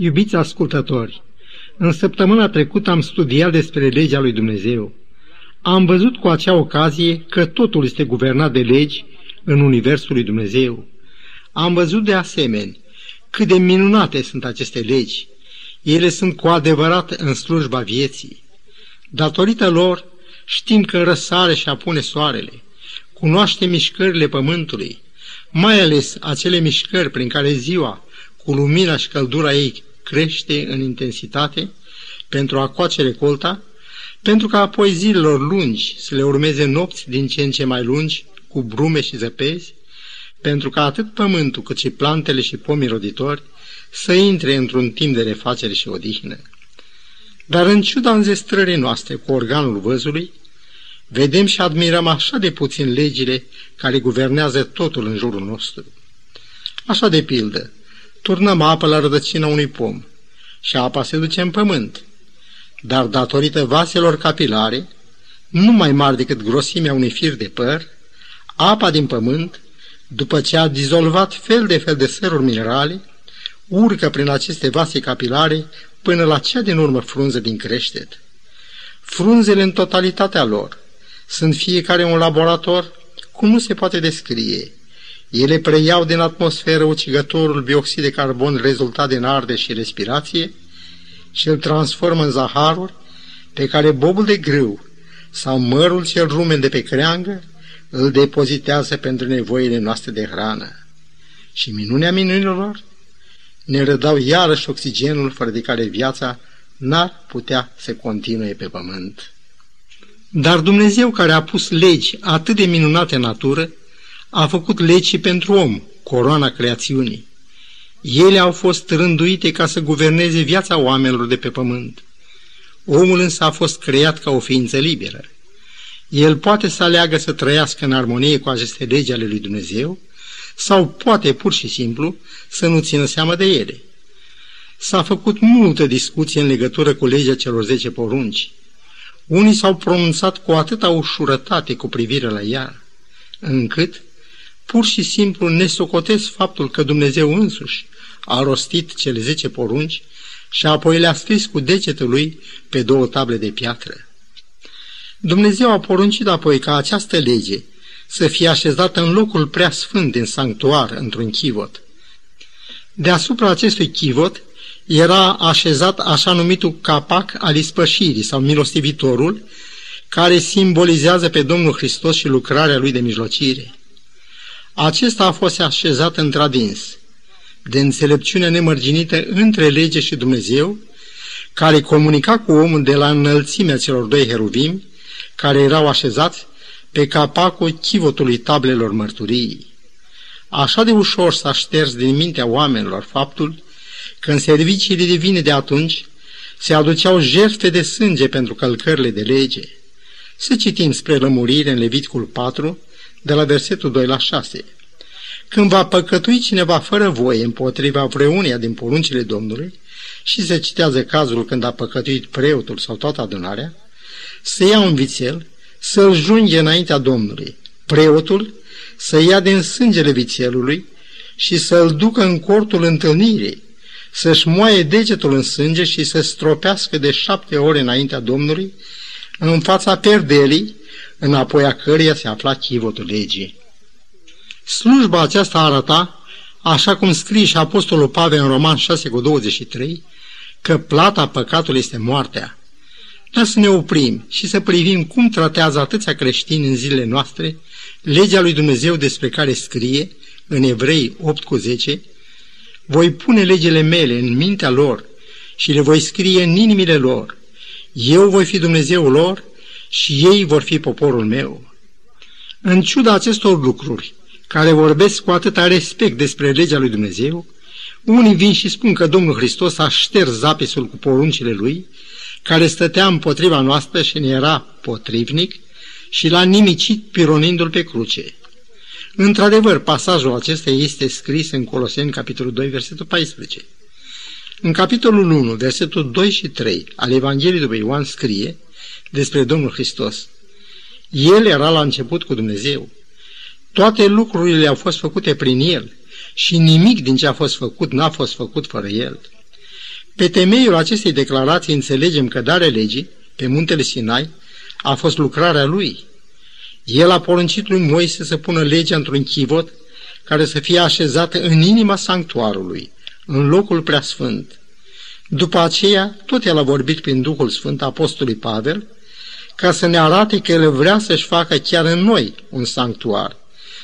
Iubiți ascultători, în săptămâna trecută am studiat despre legea lui Dumnezeu. Am văzut cu acea ocazie că totul este guvernat de legi în Universul lui Dumnezeu. Am văzut de asemenea cât de minunate sunt aceste legi. Ele sunt cu adevărat în slujba vieții. Datorită lor știm că răsare și apune soarele, cunoaște mișcările pământului, mai ales acele mișcări prin care ziua, cu lumina și căldura ei, crește în intensitate pentru a coace recolta, pentru ca apoi zilelor lungi să le urmeze nopți din ce în ce mai lungi, cu brume și zăpezi, pentru ca atât pământul cât și plantele și pomii roditori să intre într-un timp de refacere și odihnă. Dar în ciuda înzestrării noastre cu organul văzului, vedem și admirăm așa de puțin legile care guvernează totul în jurul nostru. Așa de pildă, turnăm apă la rădăcina unui pom și apa se duce în pământ, dar datorită vaselor capilare, nu mai mari decât grosimea unui fir de păr, apa din pământ, după ce a dizolvat fel de fel de săruri minerale, urcă prin aceste vase capilare până la cea din urmă frunză din creștet. Frunzele în totalitatea lor sunt fiecare un laborator cum nu se poate descrie. Ele preiau din atmosferă ucigătorul bioxid de carbon rezultat din arde și respirație și îl transformă în zaharuri pe care bobul de grâu sau mărul cel rumen de pe creangă îl depozitează pentru nevoile noastre de hrană. Și minunea minunilor ne rădau iarăși oxigenul fără de care viața n-ar putea să continue pe pământ. Dar Dumnezeu care a pus legi atât de minunate în natură, a făcut legi și pentru om, coroana creațiunii. Ele au fost rânduite ca să guverneze viața oamenilor de pe pământ. Omul însă a fost creat ca o ființă liberă. El poate să aleagă să trăiască în armonie cu aceste legi ale lui Dumnezeu sau poate pur și simplu să nu țină seama de ele. S-a făcut multă discuție în legătură cu legea celor zece porunci. Unii s-au pronunțat cu atâta ușurătate cu privire la ea, încât pur și simplu ne socotesc faptul că Dumnezeu însuși a rostit cele zece porunci și apoi le-a scris cu degetul lui pe două table de piatră. Dumnezeu a poruncit apoi ca această lege să fie așezată în locul prea sfânt din sanctuar, într-un chivot. Deasupra acestui chivot era așezat așa numitul capac al ispășirii sau milostivitorul, care simbolizează pe Domnul Hristos și lucrarea lui de mijlocire. Acesta a fost așezat într-adins, de înțelepciune nemărginită între lege și Dumnezeu, care comunica cu omul de la înălțimea celor doi heruvimi, care erau așezați pe capacul chivotului tablelor mărturiei. Așa de ușor s-a șters din mintea oamenilor faptul că în serviciile divine de atunci se aduceau jertfe de sânge pentru călcările de lege. Să citim spre lămurire în Leviticul 4, de la versetul 2 la 6. Când va păcătui cineva fără voie împotriva vreunia din poruncile Domnului, și se citează cazul când a păcătuit preotul sau toată adunarea, să ia un vițel, să-l junghe înaintea Domnului. Preotul să ia din sângele vițelului și să-l ducă în cortul întâlnirii, să-și moaie degetul în sânge și să stropească de șapte ore înaintea Domnului, în fața perdelii, înapoi a căreia se afla chivotul legii. Slujba aceasta arăta, așa cum scrie și Apostolul Pavel în Roman 6 cu 23, că plata păcatului este moartea. Dar să ne oprim și să privim cum tratează atâția creștini în zilele noastre legea lui Dumnezeu despre care scrie în Evrei 8 cu 10, voi pune legile mele în mintea lor și le voi scrie în inimile lor. Eu voi fi Dumnezeul lor și ei vor fi poporul meu. În ciuda acestor lucruri, care vorbesc cu atâta respect despre legea lui Dumnezeu, unii vin și spun că Domnul Hristos a șters zapisul cu poruncile lui, care stătea împotriva noastră și ne era potrivnic, și l-a nimicit pironindu-l pe cruce. Într-adevăr, pasajul acesta este scris în Coloseni, capitolul 2, versetul 14. În capitolul 1, versetul 2 și 3 al Evangheliei după Ioan scrie despre Domnul Hristos. El era la început cu Dumnezeu. Toate lucrurile au fost făcute prin El și nimic din ce a fost făcut n-a fost făcut fără El. Pe temeiul acestei declarații înțelegem că darea legii, pe muntele Sinai, a fost lucrarea lui. El a poruncit lui Moise să pună legea într-un chivot care să fie așezată în inima sanctuarului, în locul preasfânt. După aceea, tot el a vorbit prin Duhul Sfânt Apostolului Pavel, ca să ne arate că el vrea să-și facă chiar în noi un sanctuar.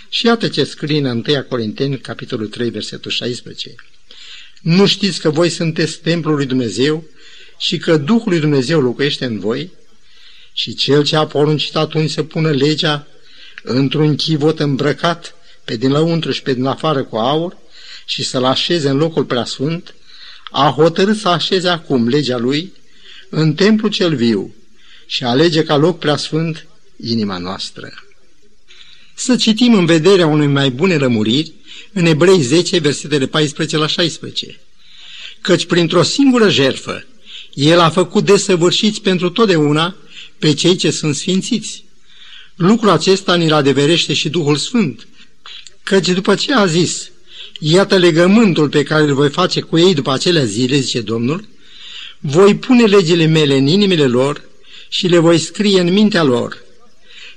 Și iată ce scrie în 1 Corinteni, capitolul 3, versetul 16. Nu știți că voi sunteți templul lui Dumnezeu și că Duhul lui Dumnezeu locuiește în voi? Și cel ce a poruncit atunci să pună legea într-un chivot îmbrăcat pe din lăuntru și pe din afară cu aur și să-l așeze în locul preasfânt, a hotărât să așeze acum legea lui în templu cel viu și alege ca loc preasfânt inima noastră. Să citim în vederea unei mai bune lămuriri în Ebrei 10, versetele 14 la 16. Căci printr-o singură jerfă, El a făcut desăvârșiți pentru totdeauna pe cei ce sunt sfințiți. Lucrul acesta ni-l adeverește și Duhul Sfânt, căci după ce a zis, iată legământul pe care îl voi face cu ei după acelea zile, zice Domnul, voi pune legile mele în inimile lor și le voi scrie în mintea lor.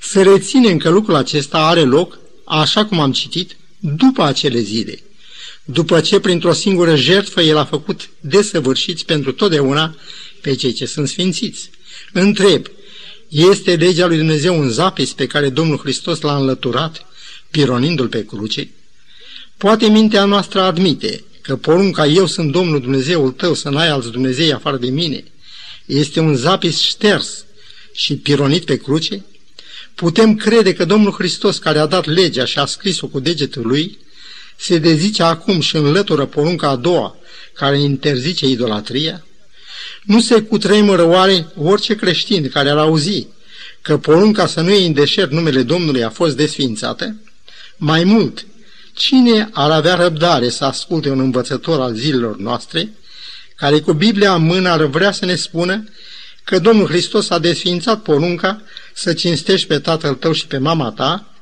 Să reținem că lucrul acesta are loc, așa cum am citit, după acele zile, după ce printr-o singură jertfă el a făcut desăvârșiți pentru totdeauna pe cei ce sunt sfințiți. Întreb, este legea lui Dumnezeu un zapis pe care Domnul Hristos l-a înlăturat, pironindu-l pe cruce? Poate mintea noastră admite că porunca eu sunt Domnul Dumnezeul tău să n-ai alți Dumnezei afară de mine este un zapis șters și pironit pe cruce? Putem crede că Domnul Hristos, care a dat legea și a scris-o cu degetul lui, se dezice acum și înlătură porunca a doua, care interzice idolatria? Nu se cutremură oare orice creștin care ar auzi că porunca să nu iei în deșert numele Domnului a fost desfințată? Mai mult, cine ar avea răbdare să asculte un învățător al zilelor noastre, care cu Biblia în mână ar vrea să ne spună că Domnul Hristos a desfințat porunca să cinstești pe tatăl tău și pe mama ta,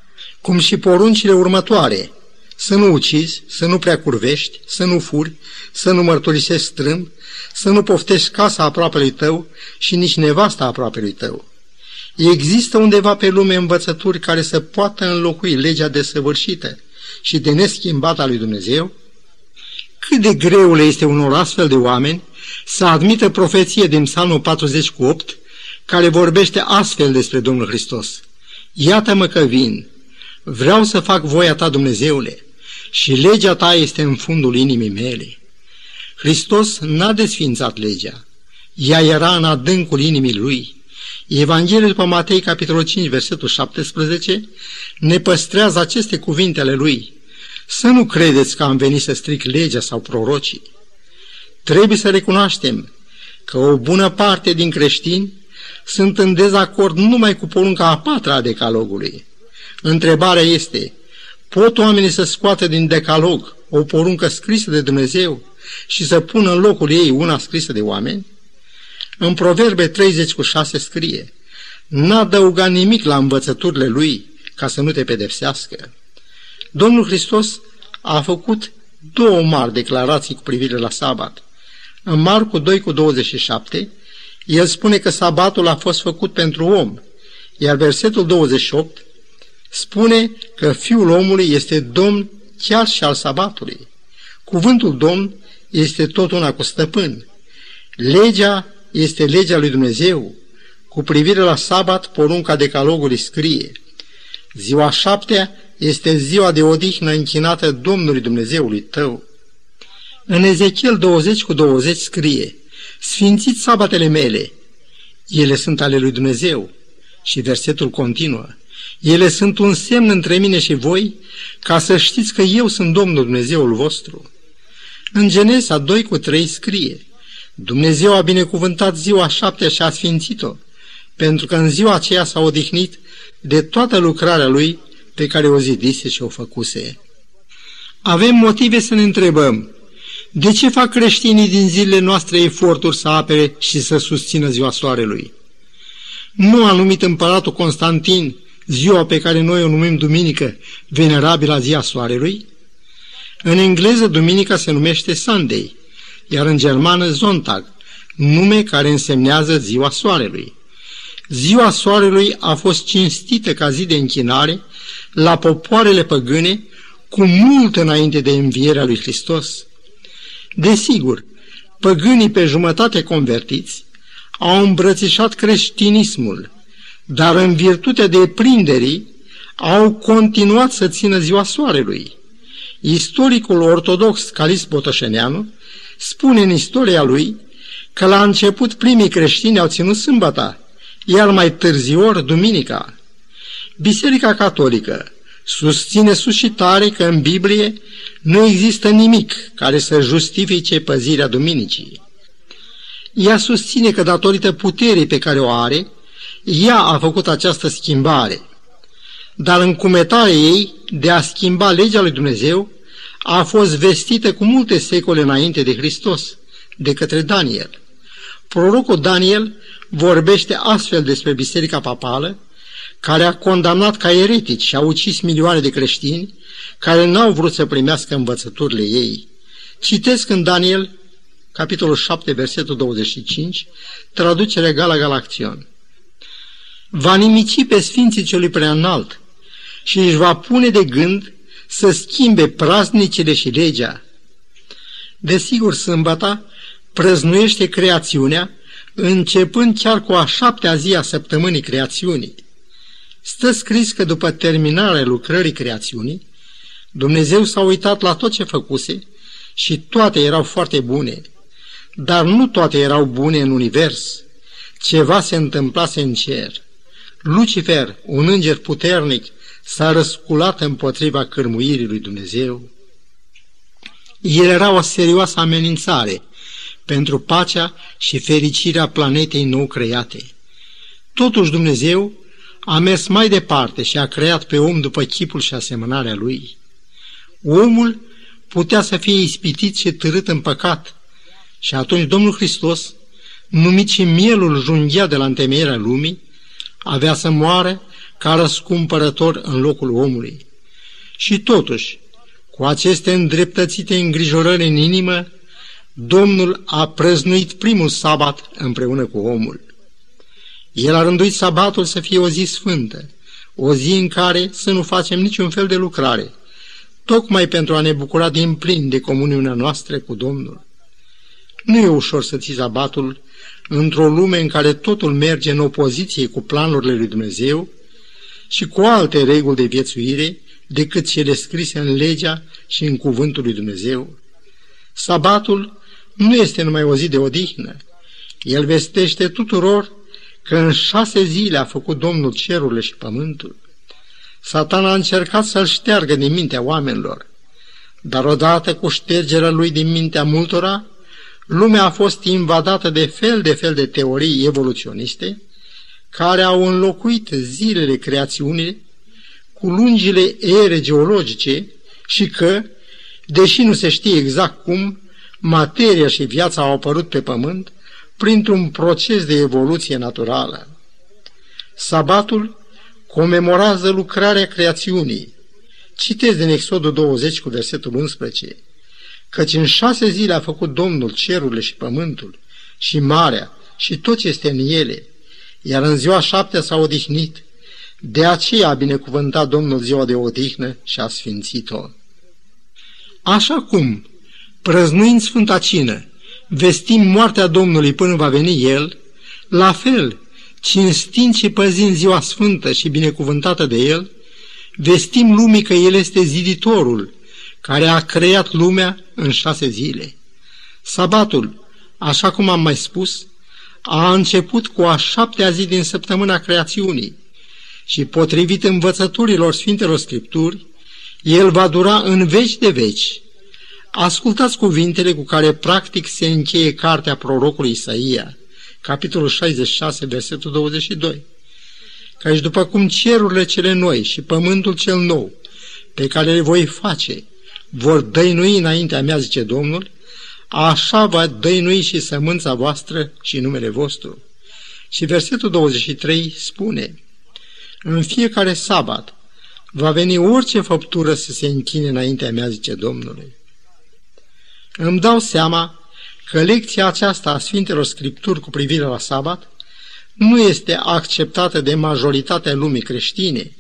cum și poruncile următoare, să nu ucizi, să nu prea curvești, să nu furi, să nu mărturisești strâmb, să nu poftești casa aproapelui tău și nici nevasta aproapelui tău. Există undeva pe lume învățături care să poată înlocui legea desăvârșită și de neschimbată a lui Dumnezeu? Cât de greu le este unor astfel de oameni să admită profeție din Psalmul 40 cu 8, care vorbește astfel despre Domnul Hristos. Iată-mă că vin, vreau să fac voia ta, Dumnezeule, și legea ta este în fundul inimii mele. Hristos n-a desfințat legea, ea era în adâncul inimii lui. Evanghelia după Matei, capitolul 5, versetul 17, ne păstrează aceste cuvinte ale lui. Să nu credeți că am venit să stric legea sau prorocii. Trebuie să recunoaștem că o bună parte din creștini sunt în dezacord numai cu porunca a patra a decalogului. Întrebarea este, pot oamenii să scoată din decalog o poruncă scrisă de Dumnezeu și să pună în locul ei una scrisă de oameni? În Proverbe 30 cu 6 scrie, N-a adăugat nimic la învățăturile lui ca să nu te pedepsească. Domnul Hristos a făcut două mari declarații cu privire la sabat. În Marcu 2 cu 27, el spune că sabatul a fost făcut pentru om, iar versetul 28 spune că Fiul omului este Domn chiar și al sabatului. Cuvântul Domn este tot una cu stăpân. Legea este legea lui Dumnezeu. Cu privire la sabat, porunca decalogului scrie. Ziua șaptea este ziua de odihnă închinată Domnului Dumnezeului tău. În Ezechiel 20 cu 20 scrie, Sfințiți sabatele mele, ele sunt ale lui Dumnezeu. Și versetul continuă, ele sunt un semn între mine și voi, ca să știți că eu sunt Domnul Dumnezeul vostru. În Genesa 2 cu 3 scrie, Dumnezeu a binecuvântat ziua șaptea și a sfințit-o, pentru că în ziua aceea s-a odihnit de toată lucrarea lui pe care o zidise și o făcuse. Avem motive să ne întrebăm, de ce fac creștinii din zilele noastre eforturi să apere și să susțină ziua soarelui? Nu a numit împăratul Constantin ziua pe care noi o numim duminică, venerabilă ziua soarelui? În engleză, duminica se numește Sunday, iar în germană Zontag, nume care însemnează ziua soarelui. Ziua soarelui a fost cinstită ca zi de închinare la popoarele păgâne cu mult înainte de învierea lui Hristos. Desigur, păgânii pe jumătate convertiți au îmbrățișat creștinismul, dar în virtutea de prinderii au continuat să țină ziua soarelui. Istoricul ortodox Calis Botoșeneanu spune în istoria lui că la început primii creștini au ținut sâmbăta, iar mai târzior duminica. Biserica Catolică susține sus și tare că în Biblie nu există nimic care să justifice păzirea duminicii. Ea susține că datorită puterii pe care o are, ea a făcut această schimbare. Dar încumetarea ei de a schimba legea lui Dumnezeu a fost vestită cu multe secole înainte de Hristos, de către Daniel. Prorocul Daniel vorbește astfel despre Biserica Papală, care a condamnat ca eretici și a ucis milioane de creștini care n-au vrut să primească învățăturile ei. Citesc în Daniel, capitolul 7, versetul 25, traducerea Gala Galaction. Va nimici pe Sfinții celui prea înalt și își va pune de gând să schimbe praznicile și legea. Desigur, sâmbăta prăznuiește creațiunea, începând chiar cu a șaptea zi a săptămânii creațiunii. Stă scris că după terminarea lucrării creațiunii, Dumnezeu s-a uitat la tot ce făcuse și toate erau foarte bune, dar nu toate erau bune în univers. Ceva se întâmplase în cer. Lucifer, un înger puternic, s-a răsculat împotriva cârmuirii lui Dumnezeu. El era o serioasă amenințare pentru pacea și fericirea planetei nou create. Totuși Dumnezeu a mers mai departe și a creat pe om după chipul și asemănarea lui. Omul putea să fie ispitit și târât în păcat și atunci Domnul Hristos, numit și mielul junghea de la întemeierea lumii, avea să moară ca răscumpărător în locul omului. Și totuși, cu aceste îndreptățite îngrijorări în inimă, Domnul a prăznuit primul sabat împreună cu omul. El a rânduit sabatul să fie o zi sfântă, o zi în care să nu facem niciun fel de lucrare, tocmai pentru a ne bucura din plin de comuniunea noastră cu Domnul. Nu e ușor să ții sabatul într-o lume în care totul merge în opoziție cu planurile lui Dumnezeu și cu alte reguli de viețuire decât cele scrise în legea și în cuvântul lui Dumnezeu. Sabatul nu este numai o zi de odihnă. El vestește tuturor că în șase zile a făcut Domnul cerurile și pământul. Satan a încercat să-l șteargă din mintea oamenilor, dar odată cu ștergerea lui din mintea multora, lumea a fost invadată de fel de fel de teorii evoluționiste, care au înlocuit zilele creațiunii cu lungile ere geologice și că, deși nu se știe exact cum, materia și viața au apărut pe pământ printr-un proces de evoluție naturală. Sabatul comemorează lucrarea creațiunii. Citez din Exodul 20 cu versetul 11, căci în șase zile a făcut Domnul cerurile și pământul și marea și tot ce este în ele, iar în ziua șaptea s-a odihnit. De aceea a binecuvântat Domnul ziua de odihnă și a sfințit-o. Așa cum, prăznuind Sfânta Cină, vestim moartea Domnului până va veni El, la fel, cinstind și păzind ziua sfântă și binecuvântată de El, vestim lumii că El este ziditorul, care a creat lumea în șase zile. Sabatul, așa cum am mai spus, a început cu a șaptea zi din săptămâna creațiunii și, potrivit învățăturilor Sfintelor Scripturi, el va dura în veci de veci. Ascultați cuvintele cu care practic se încheie cartea prorocului Isaia, capitolul 66, versetul 22. Căci după cum cerurile cele noi și pământul cel nou, pe care le voi face, vor dăinui înaintea mea, zice Domnul, așa va dăinui și sămânța voastră și numele vostru. Și versetul 23 spune, în fiecare sabat va veni orice făptură să se închine înaintea mea, zice Domnului. Îmi dau seama că lecția aceasta a Sfintelor Scripturi cu privire la sabat nu este acceptată de majoritatea lumii creștine,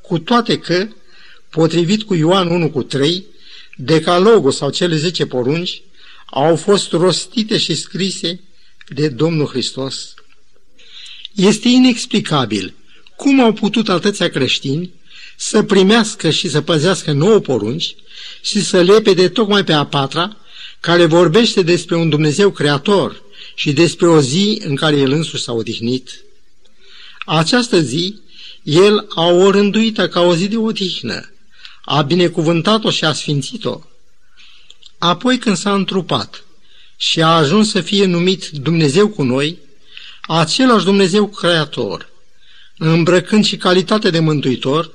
cu toate că, potrivit cu Ioan 1 cu 3, decalogul sau cele 10 porunci au fost rostite și scrise de Domnul Hristos. Este inexplicabil cum au putut atâția creștini să primească și să păzească nouă porunci și să lepe de tocmai pe a patra, care vorbește despre un Dumnezeu creator și despre o zi în care El însuși s-a odihnit. Această zi, El a o rânduită ca o zi de odihnă, a binecuvântat-o și a sfințit-o. Apoi când s-a întrupat și a ajuns să fie numit Dumnezeu cu noi, același Dumnezeu creator, îmbrăcând și calitate de mântuitor,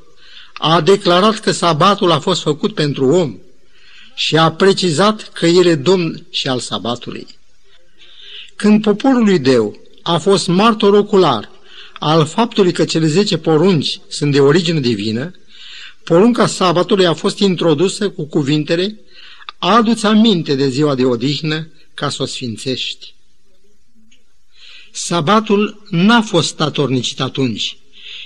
a declarat că sabatul a fost făcut pentru om și a precizat că el e domn și al sabatului. Când poporul lui Deu a fost martor ocular al faptului că cele zece porunci sunt de origine divină, porunca sabatului a fost introdusă cu cuvintele Adu-ți aminte de ziua de odihnă ca să o sfințești. Sabatul n-a fost statornicit atunci.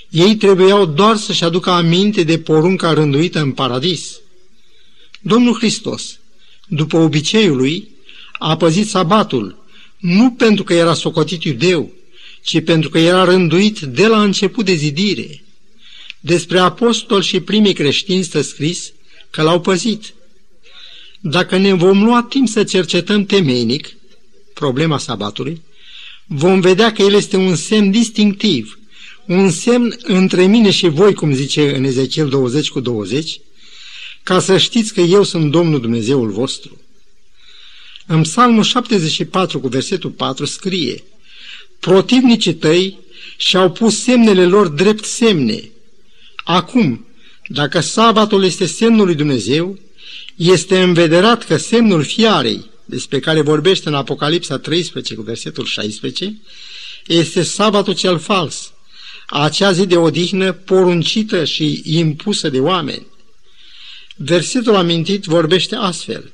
Ei trebuiau doar să-și aducă aminte de porunca rânduită în paradis. Domnul Hristos, după obiceiul lui, a păzit sabatul, nu pentru că era socotit iudeu, ci pentru că era rânduit de la început de zidire. Despre apostol și primii creștini stă scris că l-au păzit. Dacă ne vom lua timp să cercetăm temeinic problema sabatului, vom vedea că el este un semn distinctiv, un semn între mine și voi, cum zice în Ezechiel 20 cu 20, ca să știți că eu sunt Domnul Dumnezeul vostru. În Psalmul 74 cu versetul 4 scrie Protivnicii tăi și-au pus semnele lor drept semne. Acum, dacă sabatul este semnul lui Dumnezeu, este învederat că semnul fiarei, despre care vorbește în Apocalipsa 13 cu versetul 16, este sabatul cel fals, acea zi de odihnă poruncită și impusă de oameni. Versetul amintit vorbește astfel.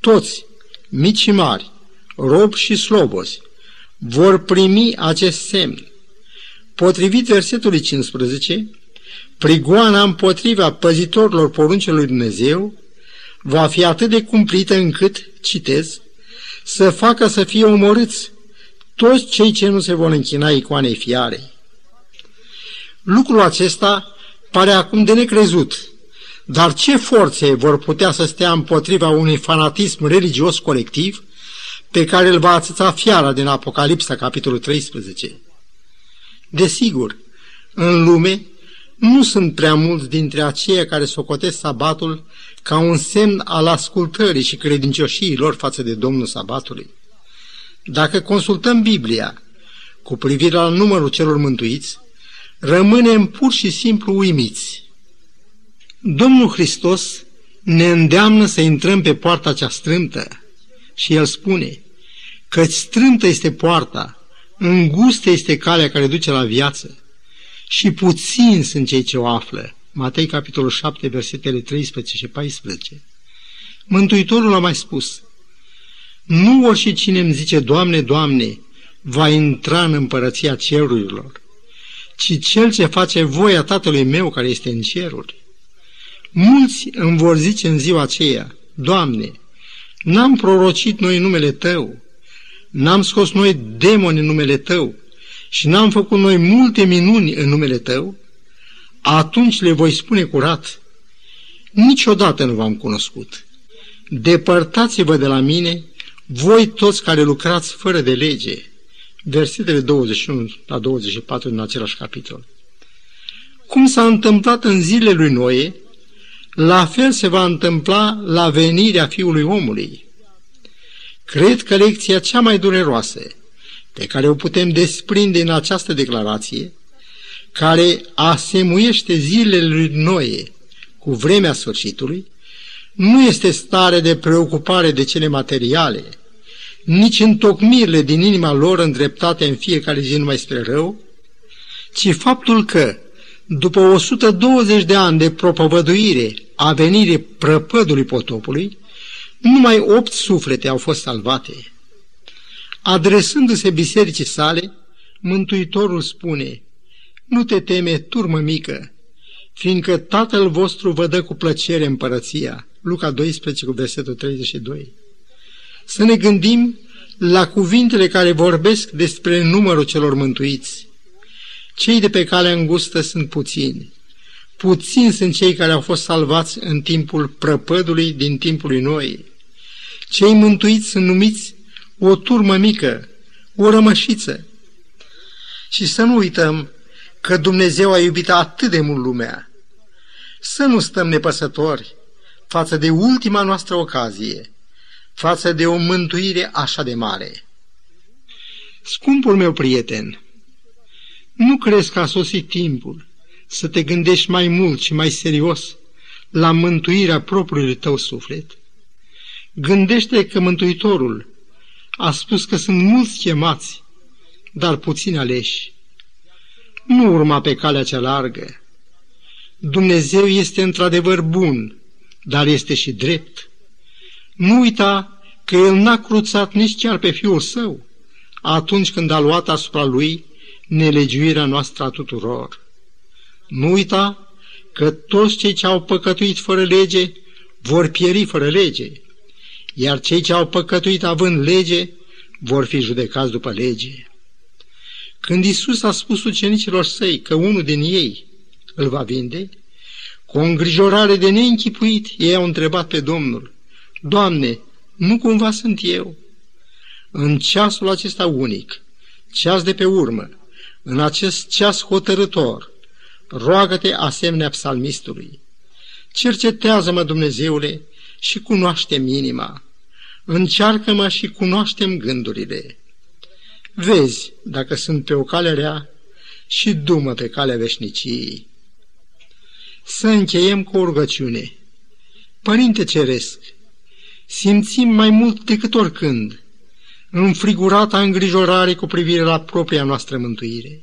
Toți, mici și mari, robi și slobozi, vor primi acest semn. Potrivit versetului 15, prigoana împotriva păzitorilor poruncilor lui Dumnezeu va fi atât de cumplită încât, citez, să facă să fie omorâți toți cei ce nu se vor închina icoanei fiarei. Lucrul acesta pare acum de necrezut, dar ce forțe vor putea să stea împotriva unui fanatism religios colectiv pe care îl va atâța fiara din Apocalipsa, capitolul 13? Desigur, în lume nu sunt prea mulți dintre aceia care socotesc sabatul ca un semn al ascultării și credincioșiei lor față de Domnul sabatului. Dacă consultăm Biblia cu privire la numărul celor mântuiți, rămânem pur și simplu uimiți. Domnul Hristos ne îndeamnă să intrăm pe poarta cea strâmtă și El spune că strâmtă este poarta, îngustă este calea care duce la viață și puțini sunt cei ce o află. Matei, capitolul 7, versetele 13 și 14. Mântuitorul a mai spus, Nu orice cine îmi zice, Doamne, Doamne, va intra în împărăția cerurilor, ci cel ce face voia Tatălui meu care este în ceruri. Mulți îmi vor zice în ziua aceea, Doamne, n-am prorocit noi numele Tău, n-am scos noi demoni în numele Tău și n-am făcut noi multe minuni în numele Tău, atunci le voi spune curat, niciodată nu v-am cunoscut. Depărtați-vă de la mine, voi toți care lucrați fără de lege. Versetele 21 la 24 din același capitol. Cum s-a întâmplat în zilele lui Noe, la fel se va întâmpla la venirea Fiului Omului. Cred că lecția cea mai dureroasă pe care o putem desprinde în această declarație care asemuiește zilele lui Noe cu vremea sfârșitului, nu este stare de preocupare de cele materiale, nici întocmirile din inima lor îndreptate în fiecare zi numai spre rău, ci faptul că, după 120 de ani de propovăduire a venirii prăpădului potopului, numai opt suflete au fost salvate. Adresându-se bisericii sale, Mântuitorul spune, Nu te teme, turmă mică, fiindcă Tatăl vostru vă dă cu plăcere împărăția. Luca 12 cu versetul 32. Să ne gândim la cuvintele care vorbesc despre numărul celor mântuiți. Cei de pe calea îngustă sunt puțini. Puțini sunt cei care au fost salvați în timpul prăpădului din timpul noi. Cei mântuiți sunt numiți o turmă mică, o rămășiță. Și să nu uităm că Dumnezeu a iubit atât de mult lumea. Să nu stăm nepăsători față de ultima noastră ocazie, față de o mântuire așa de mare. Scumpul meu prieten, nu crezi că a sosit timpul să te gândești mai mult și mai serios la mântuirea propriului tău suflet? Gândește că Mântuitorul a spus că sunt mulți chemați, dar puțini aleși. Nu urma pe calea cea largă. Dumnezeu este într-adevăr bun, dar este și drept. Nu uita că El n-a cruțat nici chiar pe Fiul Său atunci când a luat asupra Lui nelegiuirea noastră a tuturor. Nu uita că toți cei ce au păcătuit fără lege vor pieri fără lege, iar cei ce au păcătuit având lege vor fi judecați după lege. Când Isus a spus ucenicilor săi că unul din ei îl va vinde, cu o îngrijorare de neînchipuit, ei au întrebat pe Domnul, Doamne, nu cumva sunt eu? În ceasul acesta unic, ceas de pe urmă, în acest ceas hotărător, roagă-te asemenea psalmistului. Cercetează-mă, Dumnezeule, și cunoaște minima. Încearcă-mă și cunoaștem gândurile. Vezi dacă sunt pe o cale rea și dumă pe calea veșniciei. Să încheiem cu o rugăciune. Părinte Ceresc, simțim mai mult decât oricând înfrigurata îngrijorare cu privire la propria noastră mântuire.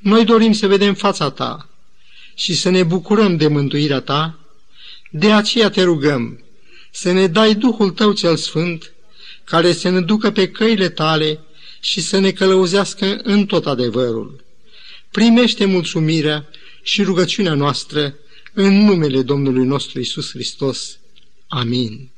Noi dorim să vedem fața ta și să ne bucurăm de mântuirea ta, de aceea te rugăm să ne dai Duhul tău cel Sfânt, care să ne ducă pe căile tale și să ne călăuzească în tot adevărul. Primește mulțumirea și rugăciunea noastră în numele Domnului nostru Isus Hristos. Amin.